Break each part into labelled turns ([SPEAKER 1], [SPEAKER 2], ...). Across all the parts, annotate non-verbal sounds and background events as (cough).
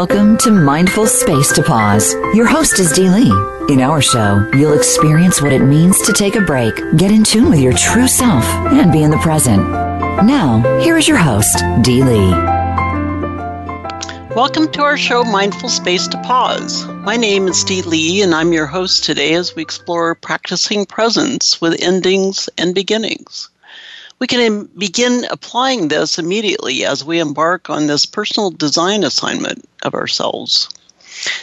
[SPEAKER 1] Welcome to Mindful Space to Pause. Your host is Dee Lee. In our show, you'll experience what it means to take a break, get in tune with your true self, and be in the present. Now, here is your host, Dee Lee.
[SPEAKER 2] Welcome to our show, Mindful Space to Pause. My name is Dee Lee, and I'm your host today as we explore practicing presence with endings and beginnings. We can begin applying this immediately as we embark on this personal design assignment of ourselves.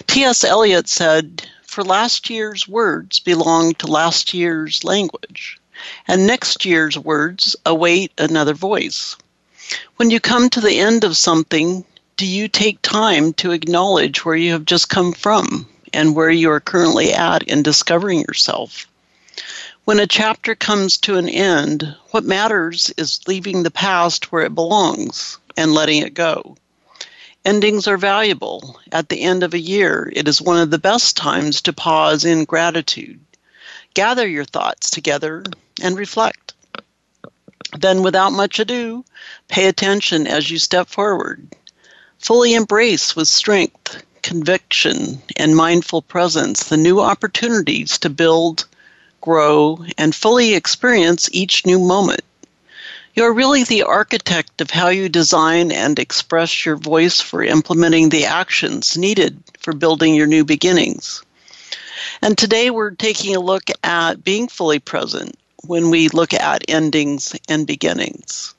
[SPEAKER 2] T.S. Eliot said, For last year's words belong to last year's language, and next year's words await another voice. When you come to the end of something, do you take time to acknowledge where you have just come from and where you are currently at in discovering yourself? When a chapter comes to an end, what matters is leaving the past where it belongs and letting it go. Endings are valuable. At the end of a year, it is one of the best times to pause in gratitude. Gather your thoughts together and reflect. Then, without much ado, pay attention as you step forward. Fully embrace with strength, conviction, and mindful presence the new opportunities to build grow, and fully experience each new moment. You're really the architect of how you design and express your voice for implementing the actions needed for building your new beginnings. And today we're taking a look at being fully present when we look at endings and beginnings.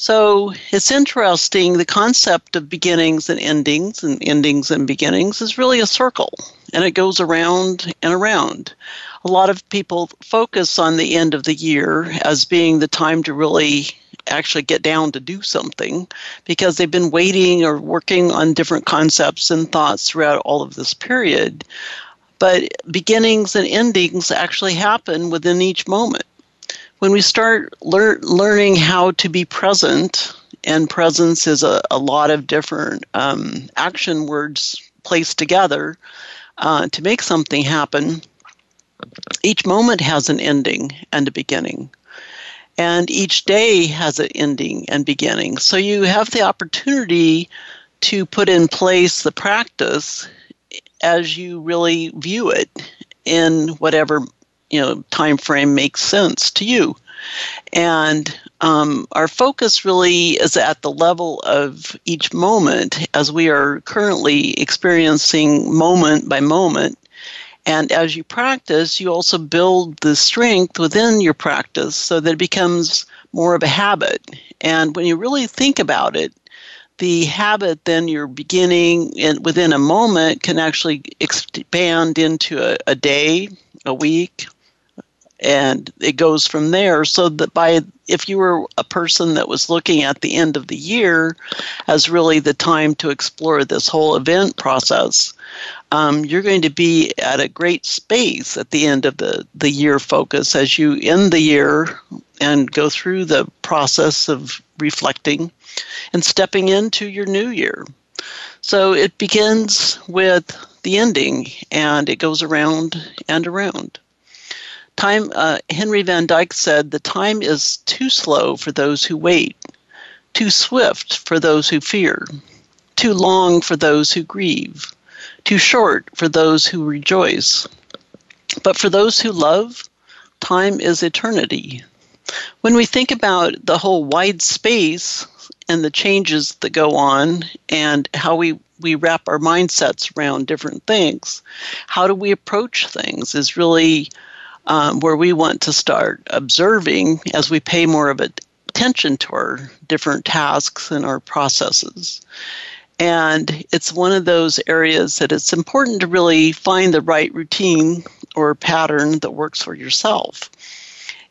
[SPEAKER 2] So it's interesting, the concept of beginnings and endings and endings and beginnings is really a circle, and it goes around and around a lot of people focus on the end of the year as being the time to really actually get down to do something because they've been waiting or working on different concepts and thoughts throughout all of this period. But beginnings and endings actually happen within each moment. When we start lear- learning how to be present, and presence is a, a lot of different um, action words placed together uh, to make something happen, each moment has an ending and a beginning. And each day has an ending and beginning. So you have the opportunity to put in place the practice as you really view it in whatever you know time frame makes sense to you. And um, our focus really is at the level of each moment as we are currently experiencing moment by moment and as you practice, you also build the strength within your practice so that it becomes more of a habit. And when you really think about it, the habit then you're beginning in, within a moment can actually expand into a, a day, a week, and it goes from there. So that by if you were a person that was looking at the end of the year as really the time to explore this whole event process um, you're going to be at a great space at the end of the, the year focus as you end the year and go through the process of reflecting and stepping into your new year. So it begins with the ending and it goes around and around Time, uh, Henry Van Dyke said, the time is too slow for those who wait, too swift for those who fear, too long for those who grieve, too short for those who rejoice. But for those who love, time is eternity. When we think about the whole wide space and the changes that go on and how we, we wrap our mindsets around different things, how do we approach things is really um, where we want to start observing as we pay more of attention to our different tasks and our processes. And it's one of those areas that it's important to really find the right routine or pattern that works for yourself.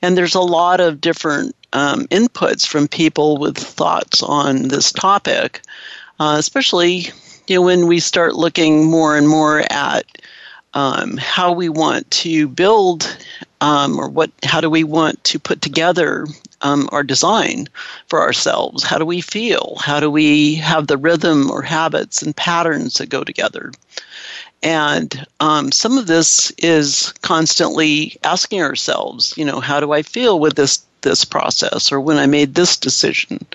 [SPEAKER 2] And there's a lot of different um, inputs from people with thoughts on this topic, uh, especially you know when we start looking more and more at um, how we want to build um, or what how do we want to put together um, our design for ourselves how do we feel how do we have the rhythm or habits and patterns that go together And um, some of this is constantly asking ourselves, you know, how do I feel with this this process or when I made this decision?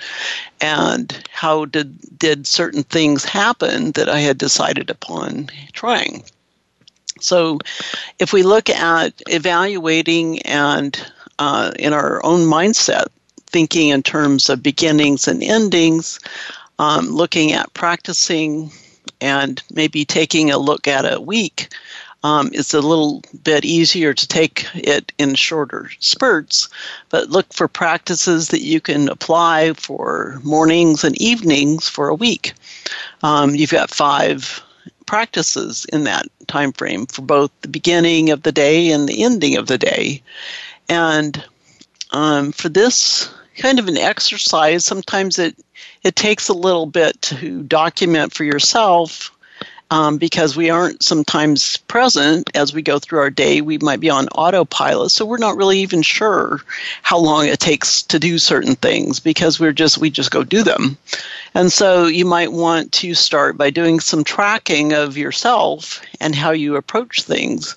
[SPEAKER 2] And how did did certain things happen that I had decided upon trying? So if we look at evaluating and uh, in our own mindset, thinking in terms of beginnings and endings, um, looking at practicing and maybe taking a look at a week um, it's a little bit easier to take it in shorter spurts, but look for practices that you can apply for mornings and evenings for a week. Um, you've got five practices in that time frame for both the beginning of the day and the ending of the day. And um, for this kind of an exercise, sometimes it it takes a little bit to document for yourself um, because we aren't sometimes present as we go through our day. We might be on autopilot, so we're not really even sure how long it takes to do certain things because we're just we just go do them. And so you might want to start by doing some tracking of yourself and how you approach things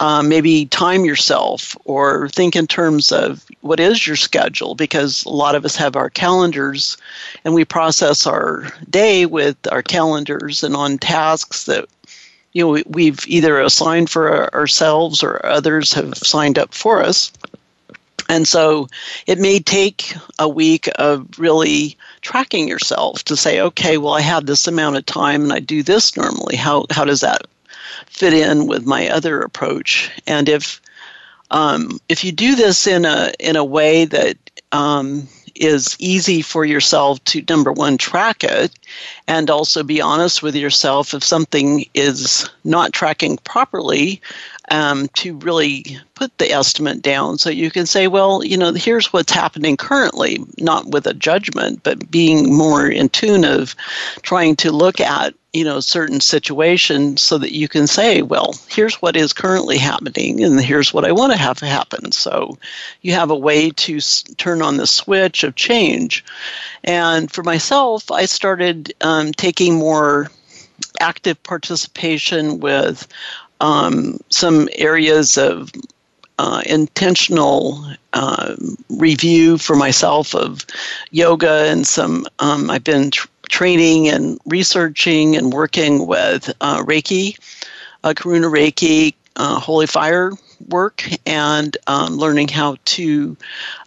[SPEAKER 2] um, maybe time yourself or think in terms of what is your schedule because a lot of us have our calendars and we process our day with our calendars and on tasks that you know we've either assigned for ourselves or others have signed up for us and so it may take a week of really tracking yourself to say, okay, well, I have this amount of time and I do this normally. How, how does that fit in with my other approach. And if um, if you do this in a in a way that um, is easy for yourself to number one track it and also be honest with yourself if something is not tracking properly um, to really put the estimate down. So you can say well you know here's what's happening currently not with a judgment but being more in tune of trying to look at you know certain situations so that you can say well here's what is currently happening and here's what i want to have happen. So you have a way to s- turn on the switch of change. And for myself i started um, taking more active participation with um, some areas of uh, intentional uh, review for myself of yoga and some um, i've been tr- training and researching and working with uh, Reiki, uh, Karuna Reiki, uh, Holy Fire work, and um, learning how to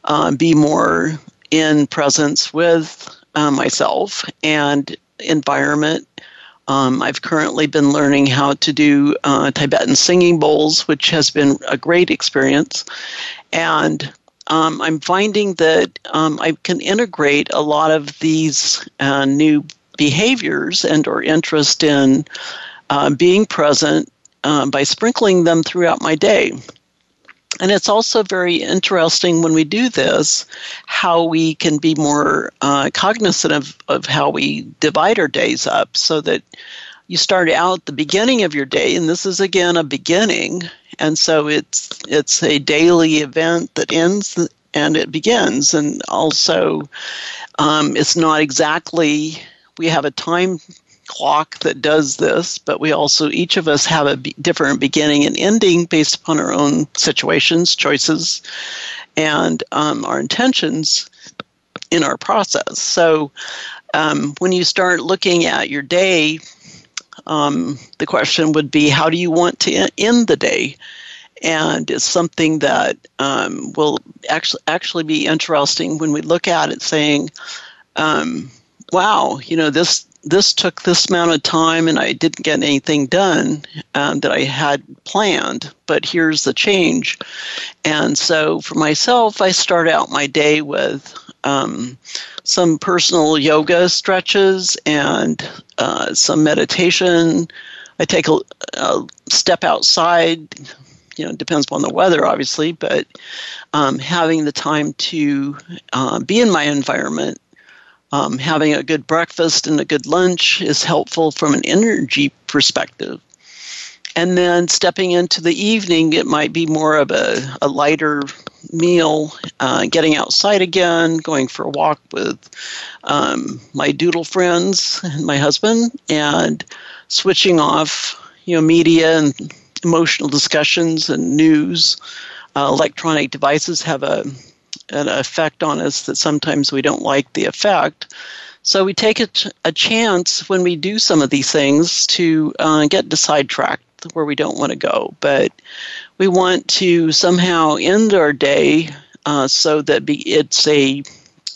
[SPEAKER 2] uh, be more in presence with uh, myself and environment. Um, I've currently been learning how to do uh, Tibetan singing bowls, which has been a great experience. And um, I'm finding that um, I can integrate a lot of these uh, new behaviors and or interest in uh, being present uh, by sprinkling them throughout my day. And it's also very interesting when we do this how we can be more uh, cognizant of, of how we divide our days up so that you start out the beginning of your day, and this is again a beginning, and so it's it's a daily event that ends and it begins, and also um, it's not exactly we have a time clock that does this, but we also each of us have a b- different beginning and ending based upon our own situations, choices, and um, our intentions in our process. So um, when you start looking at your day um, the question would be how do you want to end the day? And it's something that um, will actually actually be interesting when we look at it, saying, um, "Wow, you know this this took this amount of time, and I didn't get anything done um, that I had planned. But here's the change." And so, for myself, I start out my day with um, some personal yoga stretches and uh, some meditation. I take a, a, step outside. You know, depends upon the weather, obviously, but um, having the time to uh, be in my environment, um, having a good breakfast and a good lunch is helpful from an energy perspective. And then stepping into the evening, it might be more of a, a lighter meal, uh, getting outside again, going for a walk with um, my doodle friends and my husband, and switching off, you know media and emotional discussions and news. Uh, electronic devices have a an effect on us that sometimes we don't like the effect. So we take a, a chance when we do some of these things to uh, get sidetracked where we don't want to go. But we want to somehow end our day uh, so that be, it's a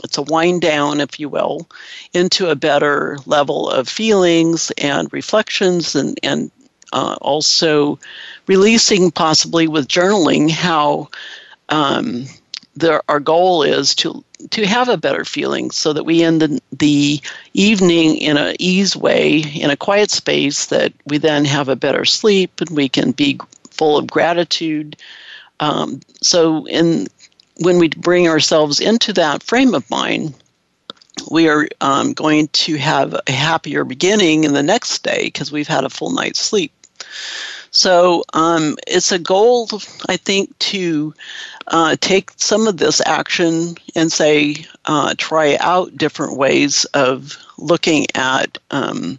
[SPEAKER 2] it's a wind down, if you will, into a better level of feelings and reflections, and and uh, also releasing possibly with journaling how um, our goal is to to have a better feeling so that we end the, the evening in a ease way in a quiet space that we then have a better sleep and we can be full of gratitude. Um, so in when we bring ourselves into that frame of mind we are um, going to have a happier beginning in the next day because we've had a full night's sleep so um, it's a goal, I think, to uh, take some of this action and say, uh, try out different ways of looking at um,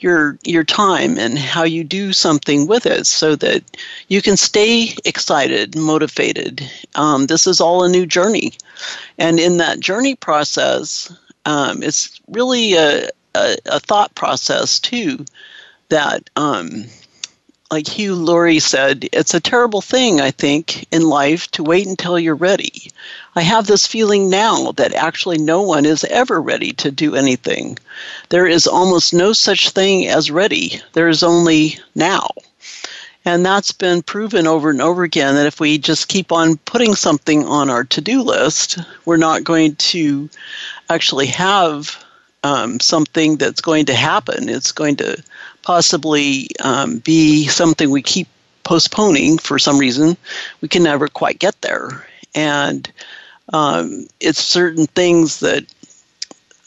[SPEAKER 2] your your time and how you do something with it, so that you can stay excited, motivated. Um, this is all a new journey, and in that journey process, um, it's really a, a, a, thought process too that um, like Hugh Laurie said, it's a terrible thing, I think, in life to wait until you're ready. I have this feeling now that actually no one is ever ready to do anything. There is almost no such thing as ready, there is only now. And that's been proven over and over again that if we just keep on putting something on our to do list, we're not going to actually have um, something that's going to happen. It's going to possibly um, be something we keep postponing for some reason. We can never quite get there. And um, it's certain things that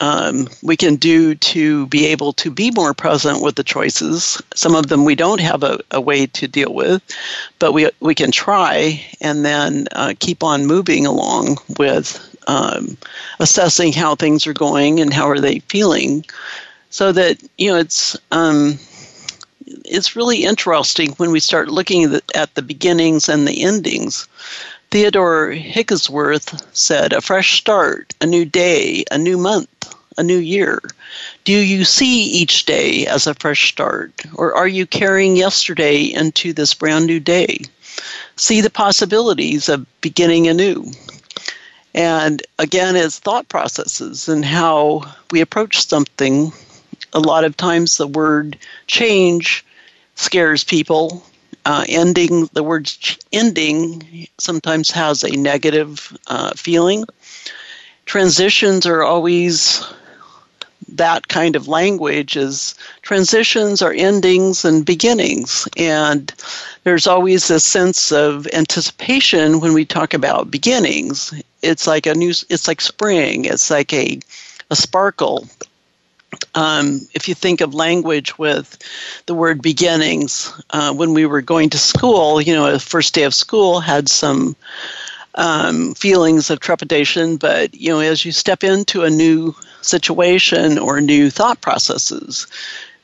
[SPEAKER 2] um, we can do to be able to be more present with the choices. Some of them we don't have a, a way to deal with, but we, we can try and then uh, keep on moving along with um, assessing how things are going and how are they feeling so that you know it's um, it's really interesting when we start looking at the beginnings and the endings. Theodore Higginsworth said, A fresh start, a new day, a new month, a new year. Do you see each day as a fresh start, or are you carrying yesterday into this brand new day? See the possibilities of beginning anew. And again, it's thought processes and how we approach something. A lot of times, the word change scares people. Uh, ending, the word ending sometimes has a negative uh, feeling. Transitions are always that kind of language is transitions are endings and beginnings and there's always a sense of anticipation when we talk about beginnings it's like a new it's like spring it's like a a sparkle um, if you think of language with the word beginnings, uh, when we were going to school, you know, the first day of school had some um, feelings of trepidation, but you know, as you step into a new situation or new thought processes,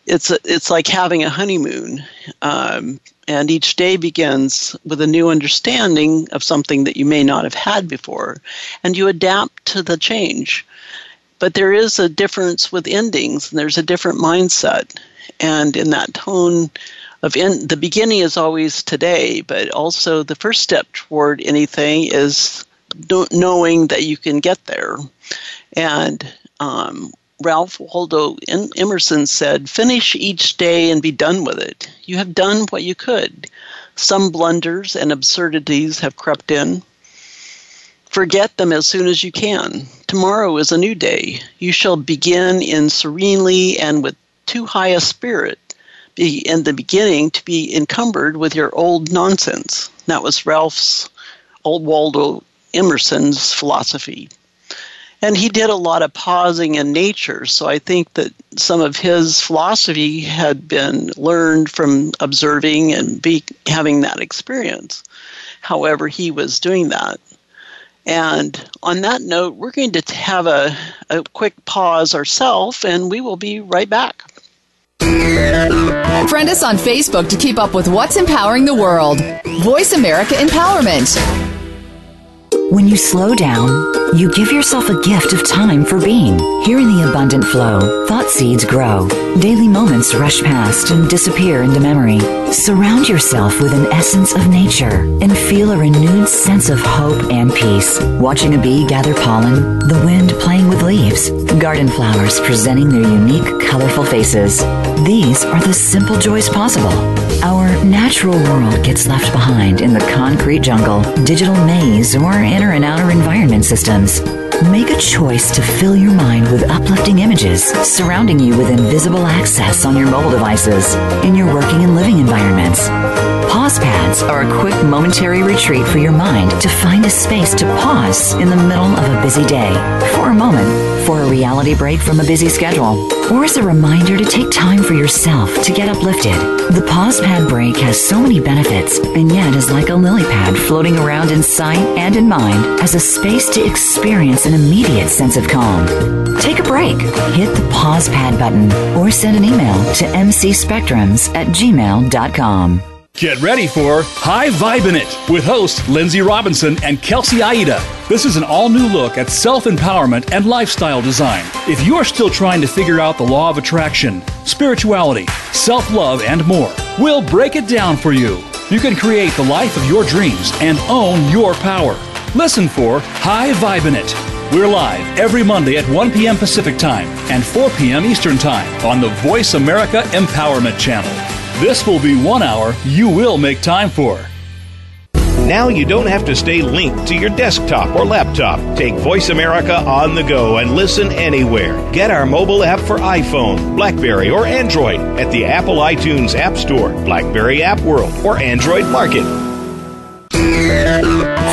[SPEAKER 2] it's it's like having a honeymoon, um, and each day begins with a new understanding of something that you may not have had before, and you adapt to the change. But there is a difference with endings, and there's a different mindset. And in that tone of in, the beginning is always today, but also the first step toward anything is knowing that you can get there. And um, Ralph Waldo Emerson said, Finish each day and be done with it. You have done what you could. Some blunders and absurdities have crept in. Forget them as soon as you can. Tomorrow is a new day. You shall begin in serenely and with too high a spirit be in the beginning to be encumbered with your old nonsense. That was Ralph's old Waldo Emerson's philosophy. And he did a lot of pausing in nature, so I think that some of his philosophy had been learned from observing and be, having that experience. However, he was doing that. And on that note, we're going to have a, a quick pause ourselves, and we will be right back.
[SPEAKER 3] Friend us on Facebook to keep up with what's empowering the world. Voice America Empowerment.
[SPEAKER 1] When you slow down, you give yourself a gift of time for being. Here in the abundant flow, thought seeds grow. Daily moments rush past and disappear into memory. Surround yourself with an essence of nature and feel a renewed sense of hope and peace. Watching a bee gather pollen, the wind playing with leaves, garden flowers presenting their unique, colorful faces. These are the simple joys possible. Our natural world gets left behind in the concrete jungle, digital maze, or inner and outer environment systems. Make a choice to fill your mind with uplifting images, surrounding you with invisible access on your mobile devices, in your working and living environments. Pause pads are a quick momentary retreat for your mind to find a space to pause in the middle of a busy day for a moment, for a reality break from a busy schedule, or as a reminder to take time for yourself to get uplifted. The pause pad break has so many benefits and yet is like a lily pad floating around in sight and in mind as a space to experience an immediate sense of calm. Take a break, hit the pause pad button, or send an email to mcspectrums at gmail.com.
[SPEAKER 4] Get ready for High Vibe in It with host Lindsay Robinson and Kelsey Aida. This is an all new look at self empowerment and lifestyle design. If you are still trying to figure out the law of attraction, spirituality, self love, and more, we'll break it down for you. You can create the life of your dreams and own your power. Listen for High Vibe in It. We're live every Monday at 1 p.m. Pacific Time and 4 p.m. Eastern Time on the Voice America Empowerment Channel. This will be one hour you will make time for.
[SPEAKER 5] Now you don't have to stay linked to your desktop or laptop. Take Voice America on the go and listen anywhere. Get our mobile app for iPhone, Blackberry, or Android at the Apple iTunes App Store, Blackberry App World, or Android Market.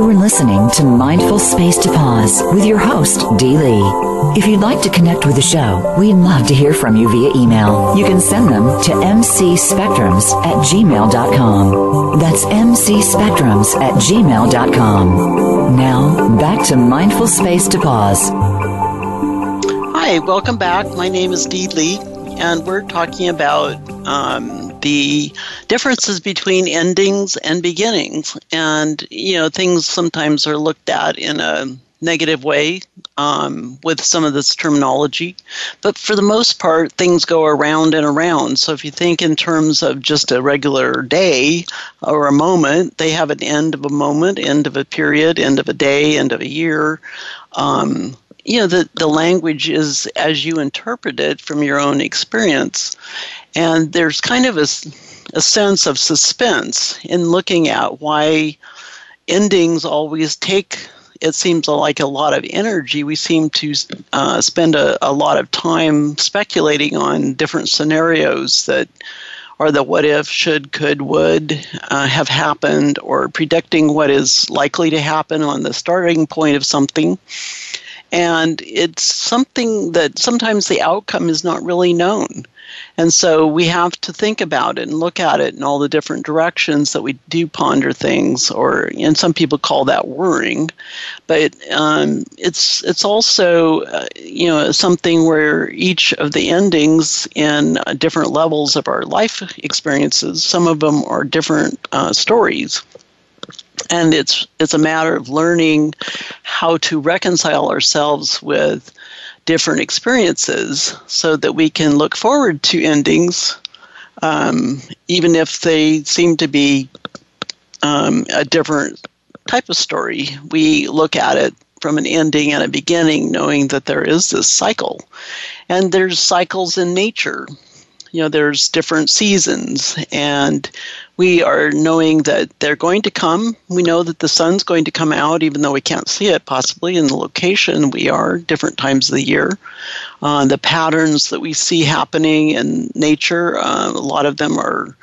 [SPEAKER 1] You are listening to Mindful Space to Pause with your host, Dee Lee. If you'd like to connect with the show, we'd love to hear from you via email. You can send them to mcspectrums at gmail.com. That's mcspectrums at gmail.com. Now, back to Mindful Space to Pause.
[SPEAKER 2] Hi, welcome back. My name is Dee Lee, and we're talking about um, the differences between endings and beginnings. And, you know, things sometimes are looked at in a negative way um, with some of this terminology. But for the most part, things go around and around. So if you think in terms of just a regular day or a moment, they have an end of a moment, end of a period, end of a day, end of a year. Um, you know, the, the language is as you interpret it from your own experience. And there's kind of a, a sense of suspense in looking at why endings always take it seems like a lot of energy. We seem to uh, spend a, a, lot of time speculating on different scenarios that are the what if, should, could, would uh, have happened, or predicting what is likely to happen on the starting point of something. And it's something that sometimes the outcome is not really known. And so we have to think about it and look at it in all the different directions that we do ponder things, or and some people call that worrying. But um, it's it's also uh, you know something where each of the endings in uh, different levels of our life experiences, some of them are different uh, stories and it's it's a matter of learning how to reconcile ourselves with different experiences so that we can look forward to endings um, even if they seem to be um, a different type of story. We look at it from an ending and a beginning knowing that there is this cycle. And there's cycles in nature. You know there's different seasons and we are knowing that they're going to come. We know that the sun's going to come out, even though we can't see it possibly in the location we are, different times of the year. Uh, the patterns that we see happening in nature, uh, a lot of them are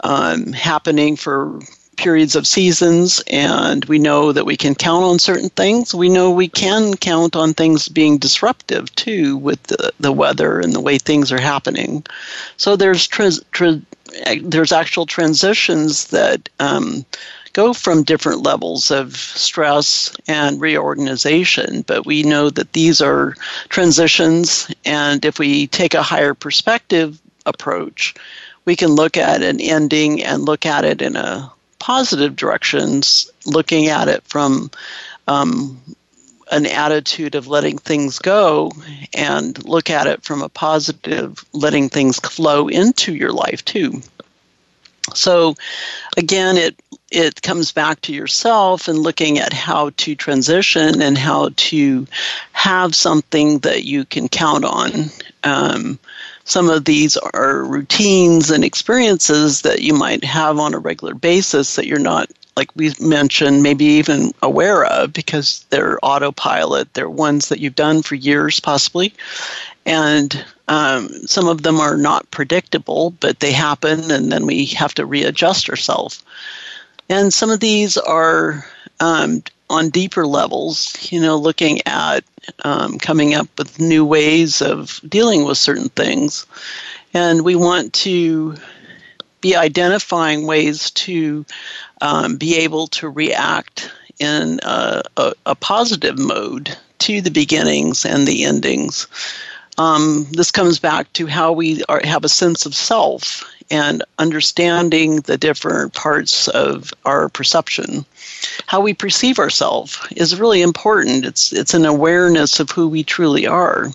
[SPEAKER 2] um, happening for periods of seasons, and we know that we can count on certain things. We know we can count on things being disruptive too with the, the weather and the way things are happening. So there's tra- tra- there's actual transitions that um, go from different levels of stress and reorganization, but we know that these are transitions, and if we take a higher perspective approach, we can look at an ending and look at it in a positive directions, looking at it from um, an attitude of letting things go and look at it from a positive, letting things flow into your life too. So again, it it comes back to yourself and looking at how to transition and how to have something that you can count on. Um, some of these are routines and experiences that you might have on a regular basis that you're not like we mentioned, maybe even aware of because they're autopilot. They're ones that you've done for years, possibly. And um, some of them are not predictable, but they happen, and then we have to readjust ourselves. And some of these are um, on deeper levels, you know, looking at um, coming up with new ways of dealing with certain things. And we want to be identifying ways to um, be able to react in a, a, a, positive mode to the beginnings and the endings. Um, this comes back to how we are, have a sense of self and understanding the different parts of our perception. How we perceive ourselves is really important. It's, it's an awareness of who we truly are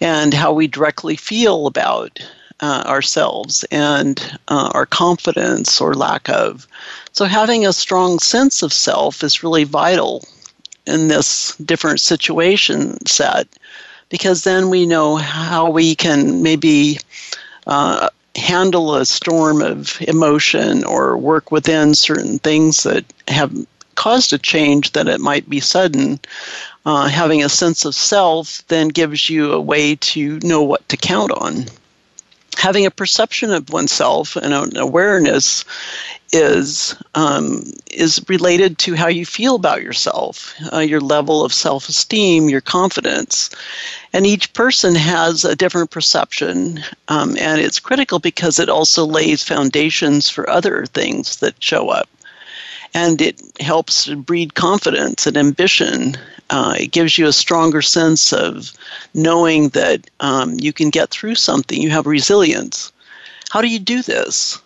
[SPEAKER 2] and how we directly feel about uh, ourselves and uh, our confidence or lack of. So, having a strong sense of self is really vital in this different situation set because then we know how we can maybe uh, handle a storm of emotion or work within certain things that have caused a change that it might be sudden. Uh, having a sense of self then gives you a way to know what to count on having a perception of oneself and an awareness is um, is related to how you feel about yourself, uh, your level of self-esteem, your confidence, and each person has a different perception, um, and it's critical because it also lays foundations for other things that show up and it helps to breed confidence and ambition. Uh, it gives you a stronger sense of knowing that um, you can get through something. You have resilience. How do you do this?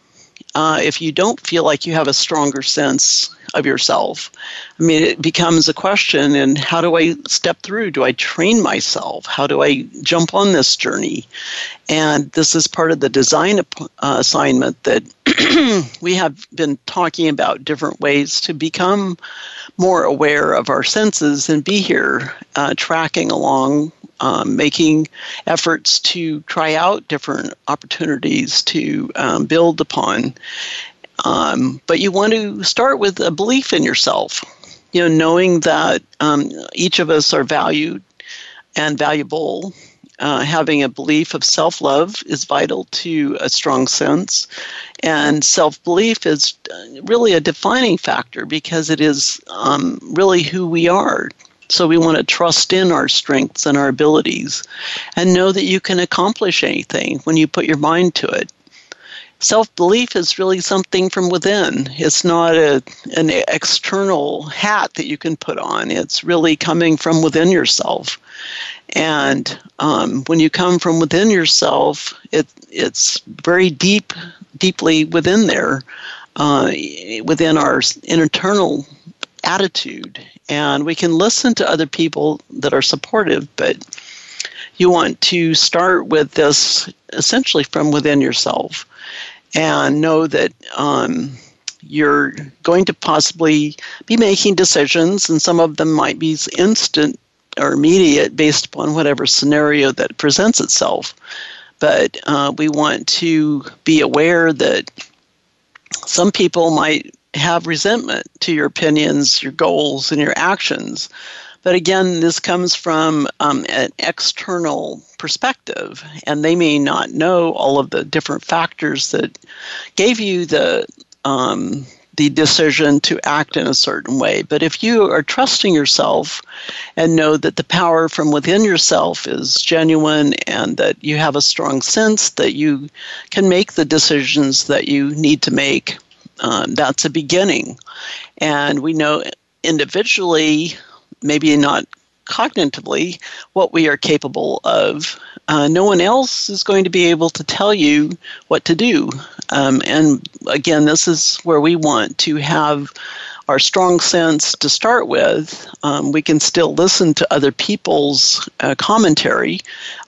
[SPEAKER 2] Uh, if you don't feel like you have a stronger sense of yourself, I mean, it becomes a question and how do I step through? Do I train myself? How do I jump on this journey? And this is part of the design uh, assignment that (clears throat) we have been talking about different ways to become more aware of our senses and be here uh, tracking along, um, making efforts to try out different opportunities to um, build upon. Um, but you want to start with a belief in yourself, you know, knowing that um, each of us are valued and valuable uh, having a belief of self love is vital to a strong sense. And self belief is uh, really a defining factor because it is um, really who we are. So we want to trust in our strengths and our abilities and know that you can accomplish anything when you put your mind to it self belief is really something from within. It's not a, an external hat that you can put on, it's really coming from within yourself. And um, when you come from within yourself, it, it's very deep, deeply within there, uh, within our internal attitude. And we can listen to other people that are supportive, but you want to start with this essentially from within yourself and know that um, you're going to possibly be making decisions, and some of them might be instant or immediate based upon whatever scenario that presents itself. But uh, we want to be aware that some people might have resentment to your opinions, your goals, and your actions. But again, this comes from um, an external perspective, and they may not know all of the different factors that gave you the um, the decision to act in a certain way. But if you are trusting yourself and know that the power from within yourself is genuine and that you have a strong sense that you can make the decisions that you need to make, um, that's a beginning. And we know individually, maybe not cognitively, what we are capable of. Uh, no one else is going to be able to tell you what to do. Um, and again, this is where we want to have our strong sense to start with. Um, we can still listen to other people's uh, commentary,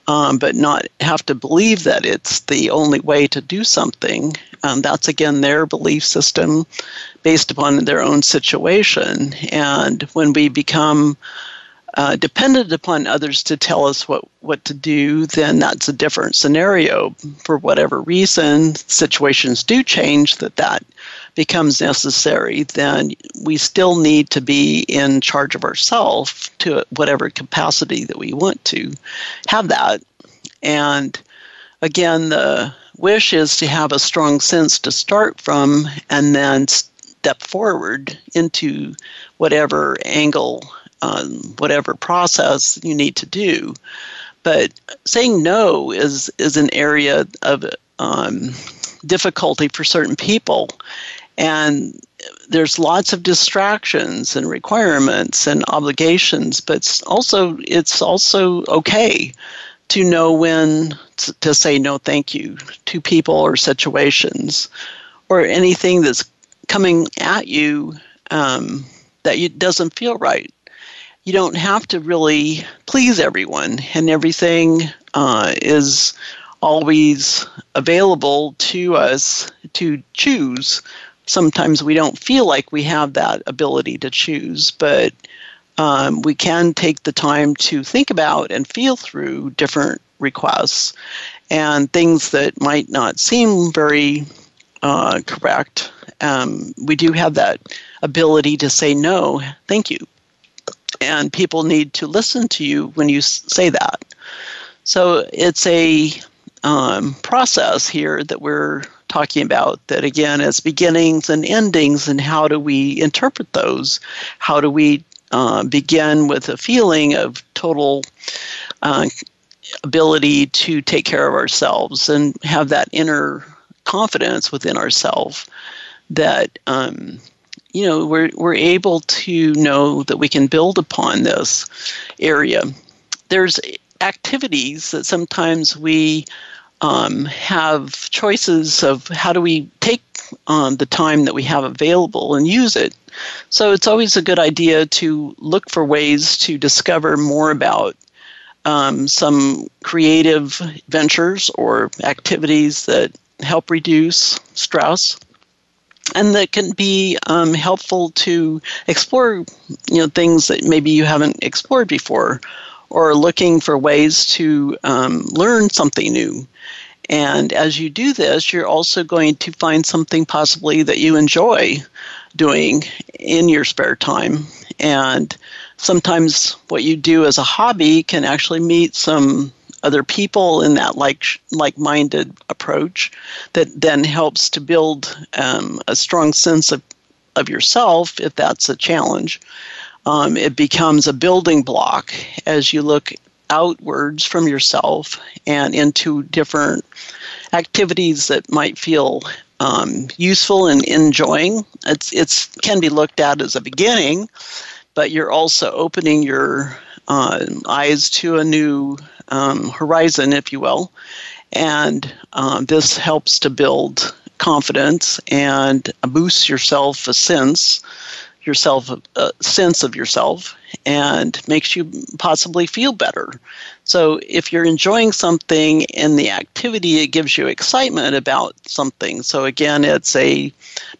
[SPEAKER 2] um, but not have to believe that it's the only way to do something. Um, that's again their belief system based upon their own situation. And when we become uh, dependent upon others to tell us what, what to do, then that's a different scenario. For whatever reason, situations do change that that becomes necessary, then we still need to be in charge of ourselves to whatever capacity that we want to have that. And again, the wish is to have a strong sense to start from and then step forward into whatever angle on whatever process you need to do. But saying no is is an area of um, difficulty for certain people, and there's lots of distractions and requirements and obligations. But also, it's also okay to know when to say no, thank you to people or situations, or anything that's coming at you um, that you, doesn't feel right you don't have to really please everyone, and everything uh, is always available to us to choose. Sometimes we don't feel like we have that ability to choose, but um, we can take the time to think about and feel through different requests and things that might not seem very uh, correct. Um, we do have that ability to say no, thank you and people need to listen to you when you say that. So it's a um, process here that we're talking about that again as beginnings and endings and how do we interpret those how do we uh, begin with a feeling of total uh, ability to take care of ourselves and have that inner confidence within ourselves that um, you know we're we're able to know that we can build upon this area. There's activities that sometimes we um, have choices of how do we take um, the time that we have available and use it. So it's always a good idea to look for ways to discover more about um, some creative ventures or activities that help reduce stress and that can be um, helpful to explore you know things that maybe you haven't explored before or looking for ways to um, learn something new and as you do this you're also going to find something possibly that you enjoy doing in your spare time. And sometimes what you do as a hobby can actually meet some other people in that like like-minded approach that then helps to build um, a strong sense of of yourself if that's a challenge. Um, it becomes a building block as you look outwards from yourself and into different activities that might feel um, useful and enjoying. It's it's can be looked at as a beginning, but you're also opening your uh, eyes to a new um, horizon, if you will. And uh, this helps to build confidence and boosts yourself a sense, yourself a sense of yourself, and makes you possibly feel better. So if you're enjoying something in the activity, it gives you excitement about something. So again, it's a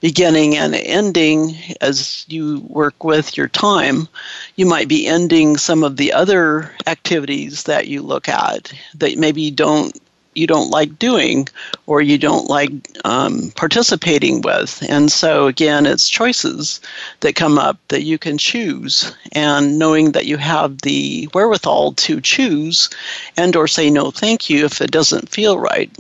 [SPEAKER 2] beginning and ending as you work with your time. You might be ending some of the other activities that you look at that maybe don't you don't like doing or you don't like um, participating with. And so, again, it's choices that come up that you can choose. And knowing that you have the wherewithal to choose and or say no thank you if it doesn't feel right.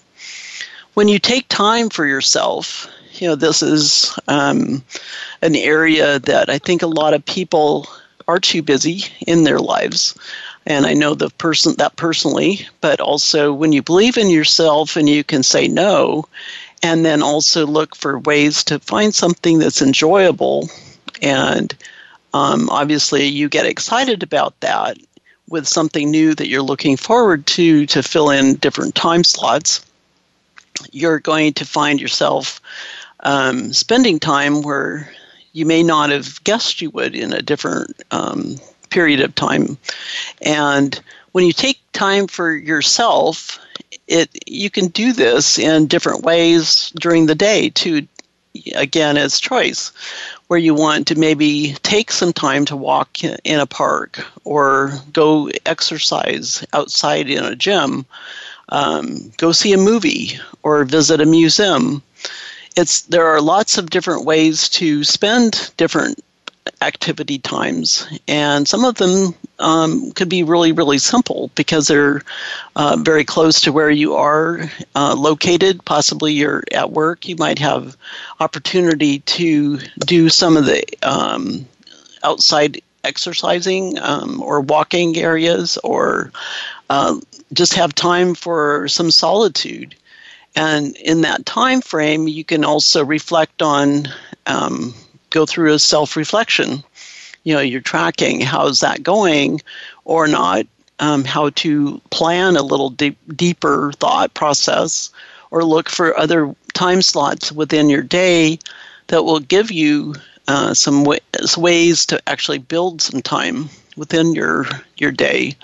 [SPEAKER 2] When you take time for yourself, You know, this is um, an area that I think a lot of people are too busy in their lives. And I know the person that personally, but also when you believe in yourself and you can say no, and then also look for ways to find something that's enjoyable. And um, obviously, you get excited about that with something new that you're looking forward to to fill in different time slots. You're going to find yourself um, spending time where you may not have guessed you would in a different um, period of time. And when you take time for yourself, it you can do this in different ways during the day to Again, as choice, where you want to maybe take some time to walk in a park or go exercise outside in a gym, um, go see a movie or visit a museum it's there are lots of different ways to spend different activity times, and some of them um, could be really, really simple because they're uh, very close to where you are uh, located. Possibly you're at work, you might have opportunity to do some of the um, outside exercising um, or walking areas, or uh, just have time for some solitude. And in that time frame, you can also reflect on, um, go through a self reflection. You know, you're tracking how's that going or not, um, how to plan a little deep, deeper thought process, or look for other time slots within your day that will give you uh, some ways to actually build some time within your your day.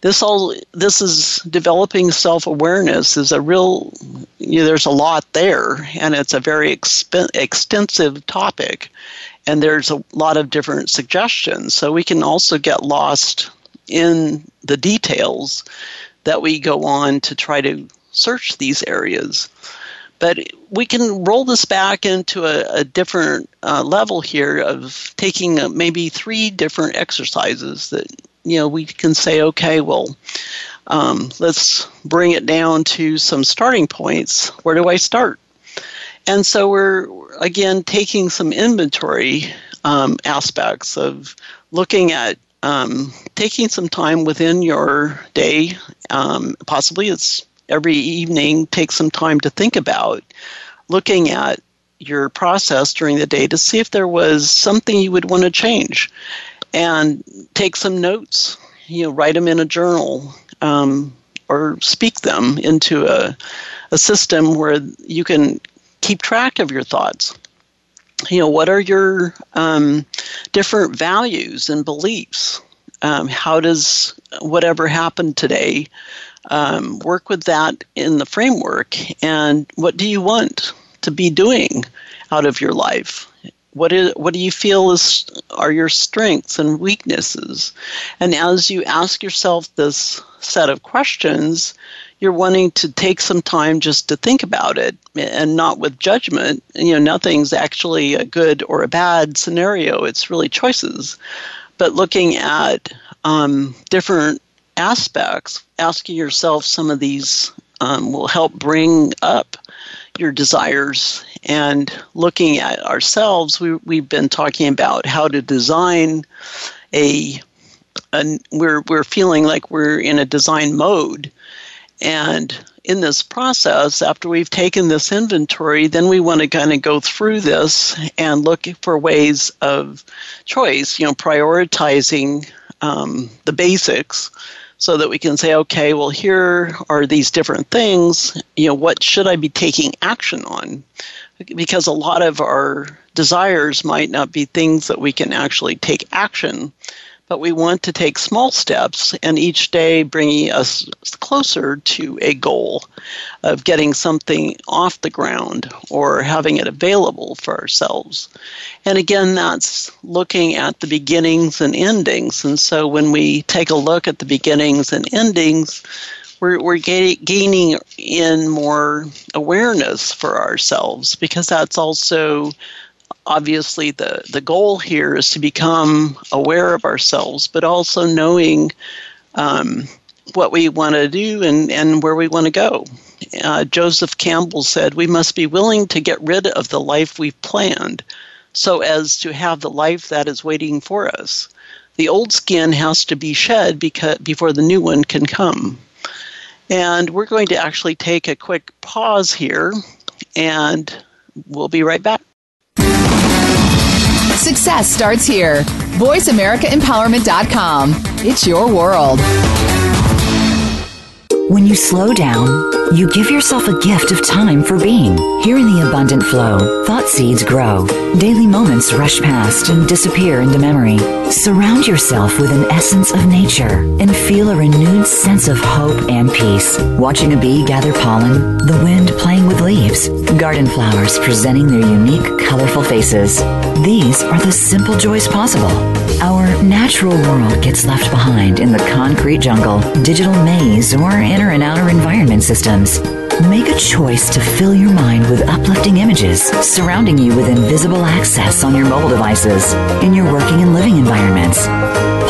[SPEAKER 2] This all this is developing self awareness is a real. You know, there's a lot there, and it's a very exp- extensive topic, and there's a lot of different suggestions. So we can also get lost in the details that we go on to try to search these areas. But we can roll this back into a, a different uh, level here of taking uh, maybe three different exercises that you know we can say, okay, well, um, let's bring it down to some starting points. Where do I start? And so we're again taking some inventory um, aspects of looking at um, taking some time within your day. Um, possibly it's every evening take some time to think about looking at your process during the day to see if there was something you would want to change. And take some notes you know write them in a journal um, or speak them into a, a system where you can keep track of your thoughts. You know what are your um, different values and beliefs? Um, how does whatever happened today um, work with that in the framework. And what do you want to be doing out of your life? What is what do you feel is are your strengths and weaknesses? And as you ask yourself this set of questions, you're wanting to take some time just to think about it and not with judgment. You know, nothing's actually a good or a bad scenario. It's really choices. But looking at um, different aspects, asking yourself some of these um, will help bring up your desires and looking at ourselves. We, we've been talking about how to design a, a we're, we're feeling like we're in a design mode. And in this process, after we've taken this inventory, then we want to kind of go through this and look for ways of choice, you know, prioritizing um, the basics so that we can say, okay, well, here are these different things. You know, what should I be taking action on? Because a lot of our desires might not be things that we can actually take action but we want to take small steps and each day bringing us closer to a goal of getting something off the ground or having it available for ourselves. And again, that's looking at the beginnings and endings. And so when we take a look at the beginnings and endings, we're, we're gaining in more awareness for ourselves because that's also obviously the, the goal here is to become aware of ourselves, but also knowing um, what we want to do and, and where we want to go. uh, Joseph Campbell said, We must be willing to get rid of the life we've planned so as to have the life that is waiting for us. The old skin has to be shed because, before the new one can come. And we're going to actually take a quick pause here, and we'll be right back.
[SPEAKER 3] Success starts here. VoiceAmericaEmpowerment.com. It's your world.
[SPEAKER 1] When you slow down, you give yourself a gift of time for being. Here in the abundant flow, thought seeds grow. Daily moments rush past and disappear into memory. Surround yourself with an essence of nature and feel a renewed sense of hope and peace. Watching a bee gather pollen, the wind playing with leaves, garden flowers presenting their unique, colorful faces. These are the simple joys possible. Our natural world gets left behind in the concrete jungle, digital maze, or inner and outer environment Make a choice to fill your mind with uplifting images, surrounding you with invisible access on your mobile devices, in your working and living environments.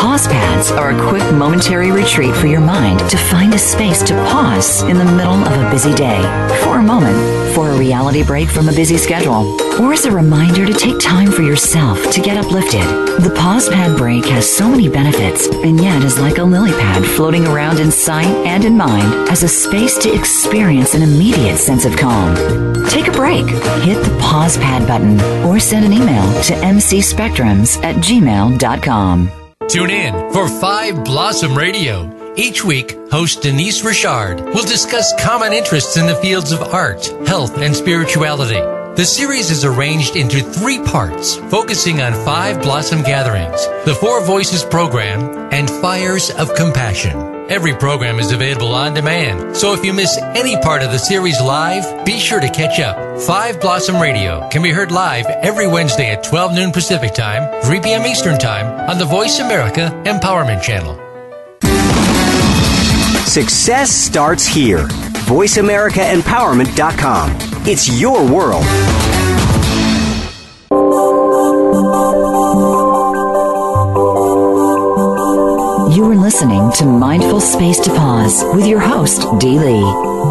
[SPEAKER 1] Pause pads are a quick momentary retreat for your mind to find a space to pause in the middle of a busy day for a moment, for a reality break from a busy schedule, or as a reminder to take time for yourself to get uplifted. The pause pad break has so many benefits and yet is like a lily pad floating around in sight and in mind as a space to an immediate sense of calm. Take a break, hit the pause pad button, or send an email to mcspectrums at gmail.com.
[SPEAKER 6] Tune in for Five Blossom Radio. Each week, host Denise Richard will discuss common interests in the fields of art, health, and spirituality. The series is arranged into three parts, focusing on five Blossom gatherings, the Four Voices program, and Fires of Compassion. Every program is available on demand, so if you miss any part of the series live, be sure to catch up. Five Blossom Radio can be heard live every Wednesday at 12 noon Pacific Time, 3 p.m. Eastern Time on the Voice America Empowerment Channel.
[SPEAKER 7] Success starts here. VoiceAmericaEmpowerment.com. It's your world.
[SPEAKER 1] You are listening to Mindful Space to Pause with your host, Dee Lee.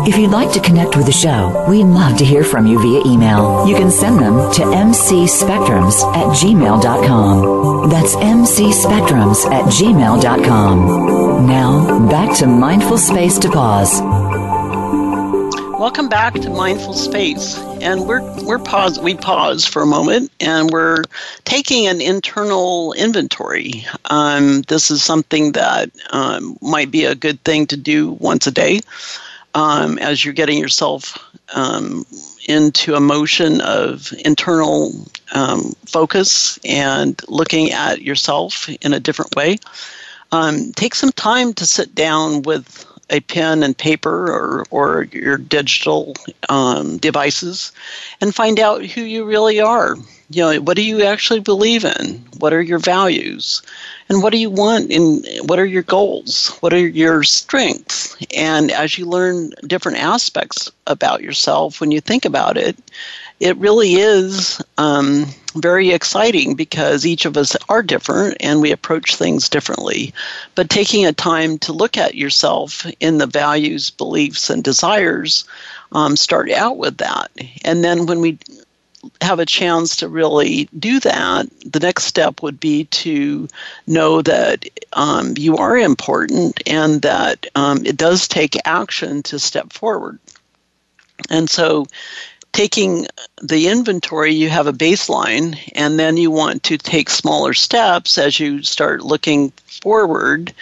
[SPEAKER 1] If you'd like to connect with the show, we'd love to hear from you via email. You can send them to mcspectrums at gmail.com. That's mcspectrums at gmail.com. Now, back to Mindful Space to Pause.
[SPEAKER 2] Welcome back to Mindful Space. And we're we're pause we pause for a moment and we're taking an internal inventory. Um, this is something that um, might be a good thing to do once a day um, as you're getting yourself um, into a motion of internal um, focus and looking at yourself in a different way. Um, take some time to sit down with a pen and paper or, or your digital um, devices and find out who you really are. You know, what do you actually believe in? What are your values? And what do you want in what are your goals? What are your strengths? And as you learn different aspects about yourself when you think about it, it really is um, very exciting because each of us are different and we approach things differently. But taking a time to look at yourself in the values, beliefs, and desires, um, start out with that. And then when we have a chance to really do that, the next step would be to know that um, you are important and that um, it does take action to step forward. And so taking the inventory, you have a baseline, and then you want to take smaller steps as you start looking forward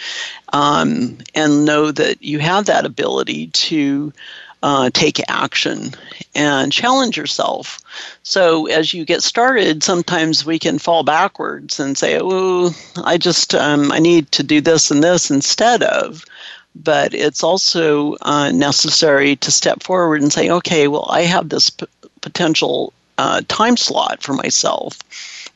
[SPEAKER 2] um, and know that you have that ability to uh, take action and challenge yourself. So as you get started, sometimes we can fall backwards and say, "Oh, I just um, I need to do this and this instead of." but it's also uh, necessary to step forward and say, okay, well, I have this p- potential uh, time slot for myself.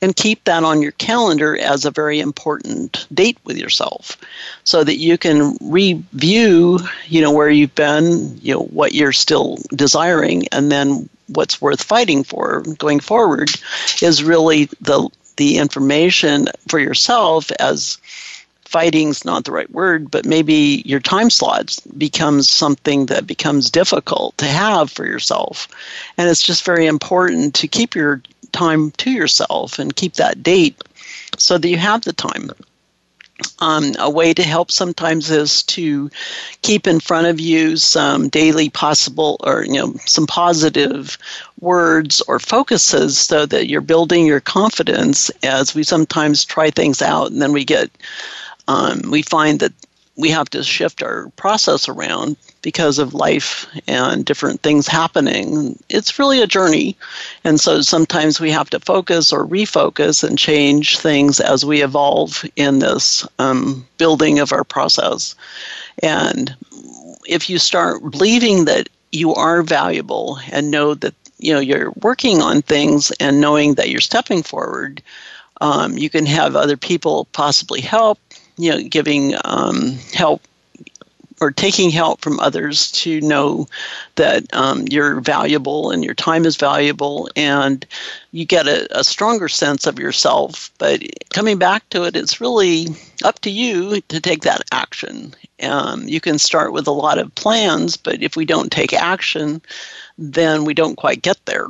[SPEAKER 2] And keep that on your calendar as a very important date with yourself so that you can review, you know, where you've been, you know, what you're still desiring, and then what's worth fighting for going forward is really the the information for yourself as fighting's not the right word, but maybe your time slots becomes something that becomes difficult to have for yourself. And it's just very important to keep your time to yourself and keep that date so that you have the time. Um, a way to help sometimes is to keep in front of you some daily possible or you know some positive words or focuses so that you're building your confidence as we sometimes try things out and then we get um, we find that we have to shift our process around because of life and different things happening. It's really a journey. And so sometimes we have to focus or refocus and change things as we evolve in this um, building of our process. And if you start believing that you are valuable and know that you know you're working on things and knowing that you're stepping forward um, you can have other people possibly help you know, giving um, help or taking help from others to know that um, you're valuable and your time is valuable and you get a, a, stronger sense of yourself. But coming back to it, it's really up to you to take that action. Um, you can start with a lot of plans, but if we don't take action, then we don't quite get there.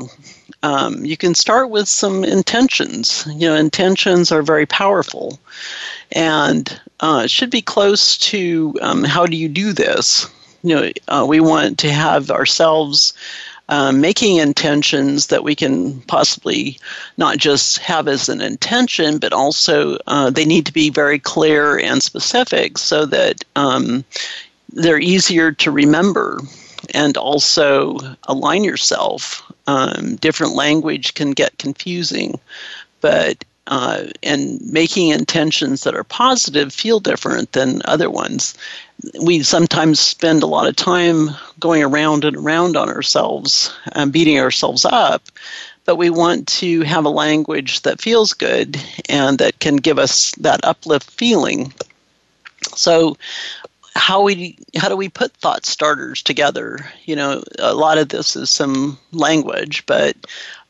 [SPEAKER 2] Um, you can start with some intentions. You know, intentions are very powerful and uh, should be close to um, how do you do this. You know, uh, we want to have ourselves uh, making intentions that we can possibly not just have as an intention, but also uh, they need to be very clear and specific so that um, they're easier to remember and also align yourself. Um, different language can get confusing, but uh, and making intentions that are positive feel different than other ones. We sometimes spend a lot of time going around and around on ourselves, and beating ourselves up, but we want to have a language that feels good and that can give us that uplift feeling. So, how we how do we put thought starters together? You know, a lot of this is some language, but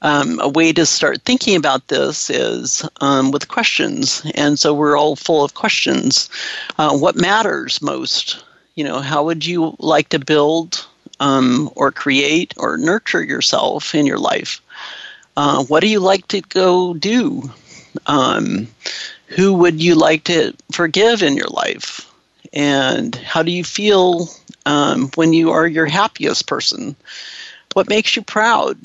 [SPEAKER 2] um, a way to start thinking about this is um, with questions. And so we're all full of questions. Uh, what matters most? You know, how would you like to build um, or create or nurture yourself in your life? Uh, what do you like to go do? Um, who would you like to forgive in your life? And how do you feel um, when you are your happiest person? What makes you proud?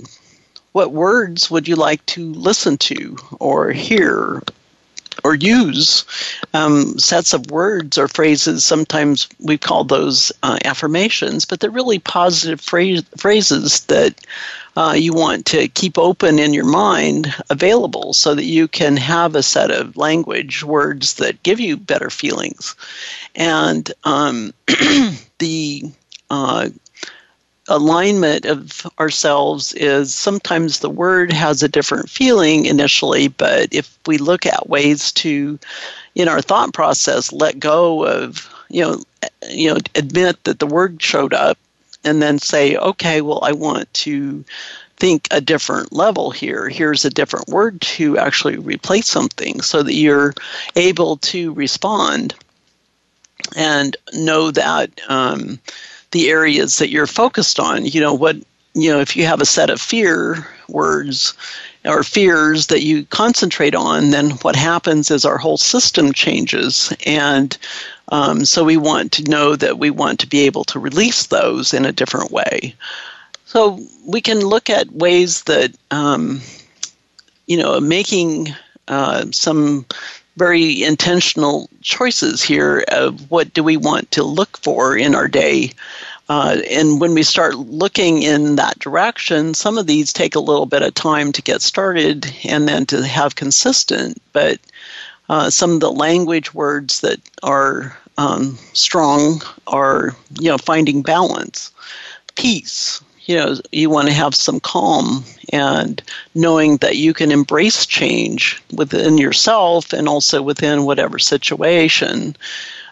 [SPEAKER 2] what words would you like to listen to or hear or use um, sets of words or phrases. Sometimes we call those uh, affirmations, but they're really positive phrase, phrases that uh, you want to keep open in your mind available so that you can have a set of language words that give you better feelings. And um, (clears throat) the uh, alignment of ourselves is sometimes the word has a different feeling initially, but if we look at ways to, in our thought process, let go of, you know, you know, admit that the word showed up and then say, okay, well, I want to think a different level here. Here's a different word to actually replace something so that you're able to respond and know that um, the areas that you're focused on. You know, what, you know, if you have a set of fear words or fears that you concentrate on, then what happens is our whole system changes. And um, so we want to know that we want to be able to release those in a different way. So we can look at ways that, um, you know, making uh, some very intentional choices here of what do we want to look for in our day. Uh, and when we start looking in that direction, some of these take a little bit of time to get started and then to have consistent. But uh, some of the language words that are um, strong are, you know, finding balance, peace, you know you want to have some calm and knowing that you can embrace change within yourself and also within whatever situation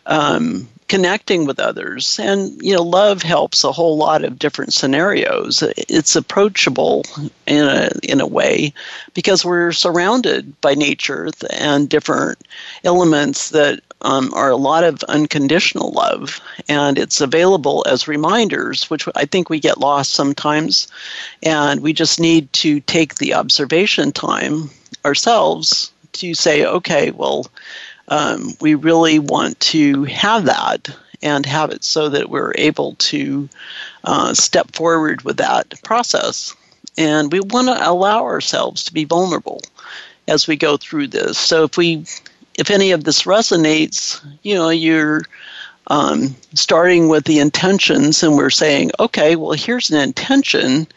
[SPEAKER 2] um, connecting with others. And you know love helps a whole lot of different scenarios. It's approachable in a in a way because we're surrounded by nature and different elements that um, are a lot of unconditional love, and it's available as reminders, which I think we get lost sometimes. And we just need to take the observation time ourselves to say, okay, well, um, we really want to have that and have it so that we're able to uh, step forward with that process. And we want to allow ourselves to be vulnerable as we go through this. So if we, if any of this resonates, you know, you're um, starting with the intentions, and we're saying, okay, well, here's an intention,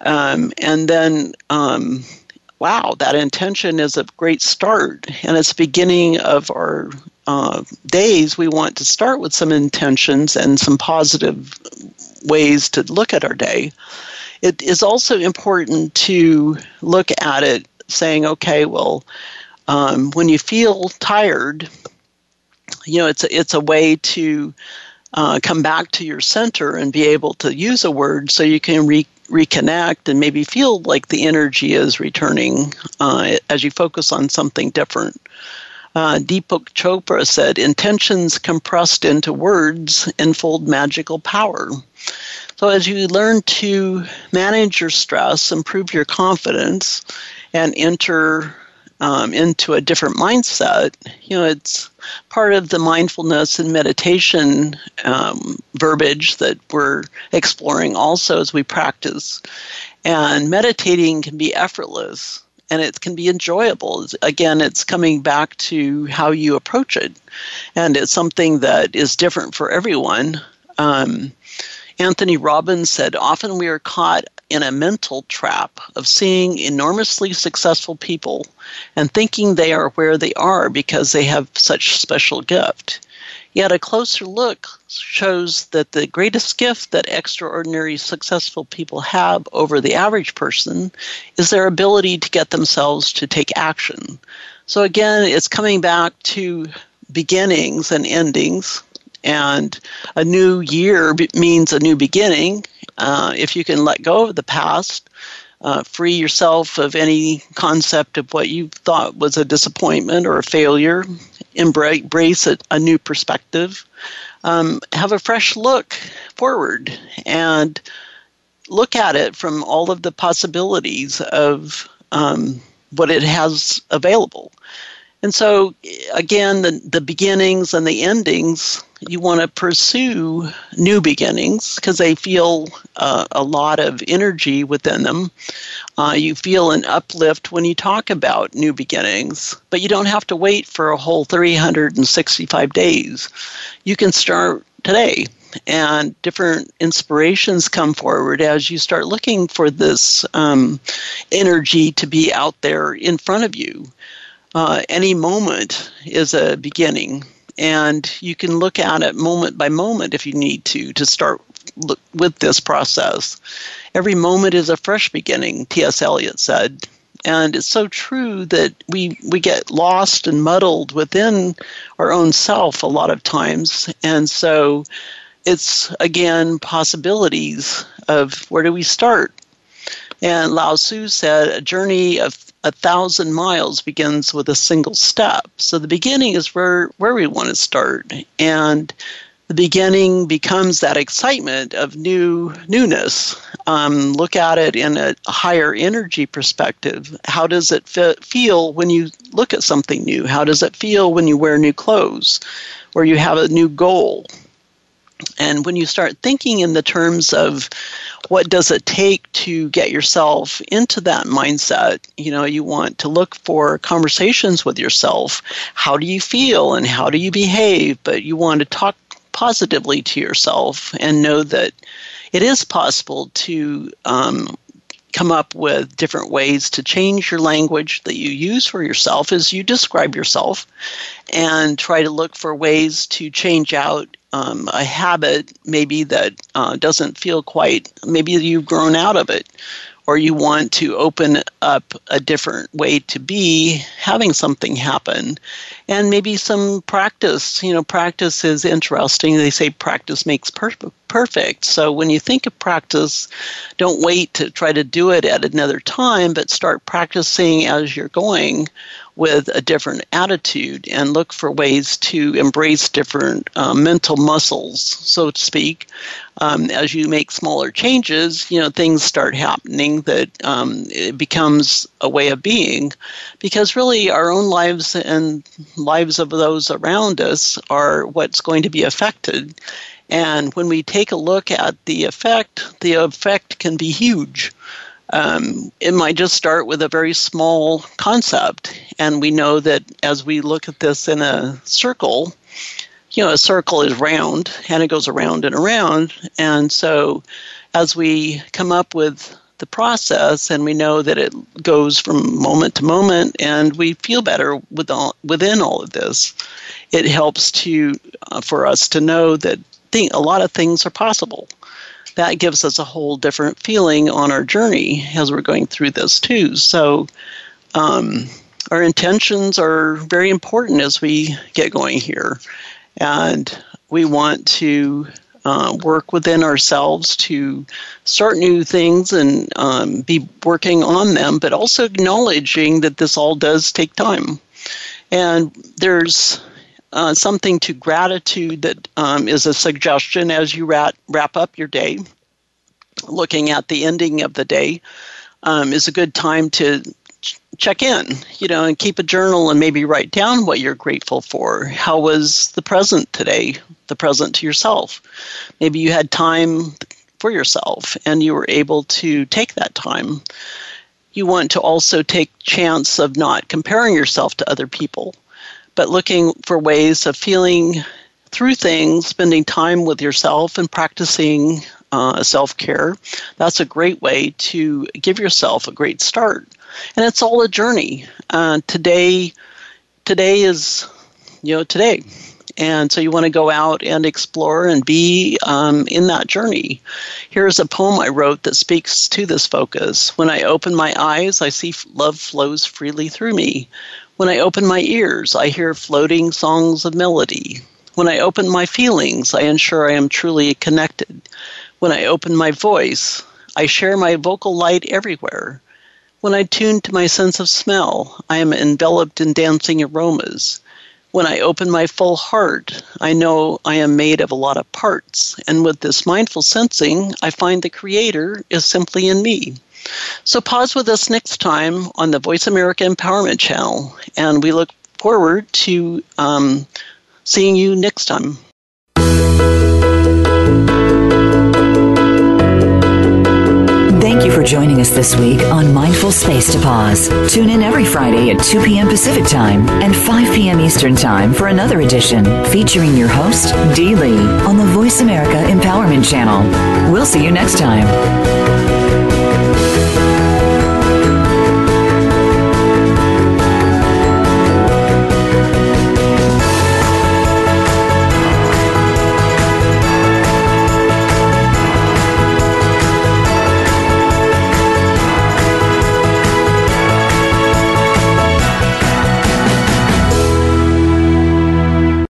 [SPEAKER 2] um, and then. Um, wow, that intention is a great start, and it's beginning of our uh, days. We want to start with some intentions and some positive ways to look at our day. It is also important to look at it saying, okay, well, um, when you feel tired, you know, it's a, it's a way to uh, come back to your center and be able to use a word so you can re- reconnect and maybe feel like the energy is returning uh, as you focus on something different. Uh, Deepak Chopra said, intentions compressed into words enfold magical power. So, as you learn to manage your stress, improve your confidence, and enter um, into a different mindset, you know, it's part of the mindfulness and meditation um, verbiage that we're exploring also as we practice. And meditating can be effortless and it can be enjoyable. Again, it's coming back to how you approach it. And it's something that is different for everyone. Um, Anthony Robbins said, Often we are caught in a mental trap of seeing enormously successful people and thinking they are where they are because they have such special gift. Yet a closer look shows that the greatest gift that extraordinary successful people have over the average person is their ability to get themselves to take action. So again, it's coming back to beginnings and endings and a new year means a new beginning. Uh, if you can let go of the past, uh, free yourself of any concept of what you thought was a disappointment or a failure, embrace a, a new perspective, um, have a fresh look forward, and look at it from all of the possibilities of um, what it has available. And so, again, the, the beginnings and the endings, you want to pursue new beginnings because they feel uh, a lot of energy within them. Uh, you feel an uplift when you talk about new beginnings, but you don't have to wait for a whole 365 days. You can start today and different inspirations come forward as you start looking for this um, energy to be out there in front of you uh, any moment is a beginning, and you can look at it moment by moment if you need to to start look with this process. Every moment is a fresh beginning, T.S. Eliot said. And it's so true that we, we get lost and muddled within our own self a lot of times. And so it's, again, possibilities of where do we start? And Lao Tzu said, a journey of a thousand miles begins with a single step. So the beginning is where, where we want to start. And the beginning becomes that excitement of new newness. Um, look at it in a higher energy perspective. How does it feel when you look at something new? How does it feel when you wear new clothes or you have a new goal? And when you start thinking in the terms of what does it take to get yourself into that mindset, you know, you want to look for conversations with yourself. How do you feel and how do you behave? But you want to talk positively to yourself and know that it is possible to um, come up with different ways to change your language that you use for yourself as you describe yourself and try to look for ways to change out um, a habit maybe that uh, doesn't feel quite maybe you've grown out of it or you want to open up a different way to be having something happen. And maybe some practice you know practice is interesting. They say practice makes perfect perfect. So when you think of practice don't wait to try to do it at another time but start practicing as you're going with a different attitude and look for ways to embrace different uh, mental muscles, so to speak. Um, as you make smaller changes, you know things start happening that um, it becomes a way of being, because really our own lives and lives of those around us are what's going to be affected. And when we take a look at the effect, the effect can be huge. Um, it might just start with a very small concept. And we know that as we look at this in a circle, you know, a circle is round and it goes around and around. And so as we come up with the process and we know that it goes from moment to moment and we feel better with all, within all of this, it helps to uh, for us to know that th- a lot of things are possible that gives us a whole different feeling on our journey as we're going through this too. So, um, our intentions are very important as we get going here, and we want to uh, work within ourselves to start new things and um, be working on them, but also acknowledging that this all does take time. And there's uh, something to gratitude that um, is a suggestion as you wrap, wrap up your day. Looking at the ending of the day um, is a good time to ch- check in, you know, and keep a journal and maybe write down what you're grateful for. How was the present today? The present to yourself. Maybe you had time for yourself and you were able to take that time. You want to also take chance of not comparing yourself to other people but looking for ways of feeling through things, spending time with yourself and practicing uh, self care. That's a great way to give yourself a great start. And it's all a journey. Uh, today, today is, you know, today. And so you want to go out and explore and be um, in that journey. Here's a poem I wrote that speaks to this focus. When I open my eyes, I see love flows freely through me. When I open my ears, I hear floating songs of melody. When I open my feelings, I ensure I am truly connected. When I open my voice, I share my vocal light everywhere. When I tune to my sense of smell, I am enveloped in dancing aromas. When I open my full heart, I know I am made of a lot of parts, and with this mindful sensing, I find the Creator is simply in me. So pause with us next time on the Voice America Empowerment Channel, and we look forward to um, seeing you next time.
[SPEAKER 1] Thank you for joining us this week on Mindful Space to Pause. Tune in every Friday at 2 p.m. Pacific Time and 5 p.m. Eastern Time for another edition featuring your host, Dee Lee, on the Voice America Empowerment Channel. We'll see you next time.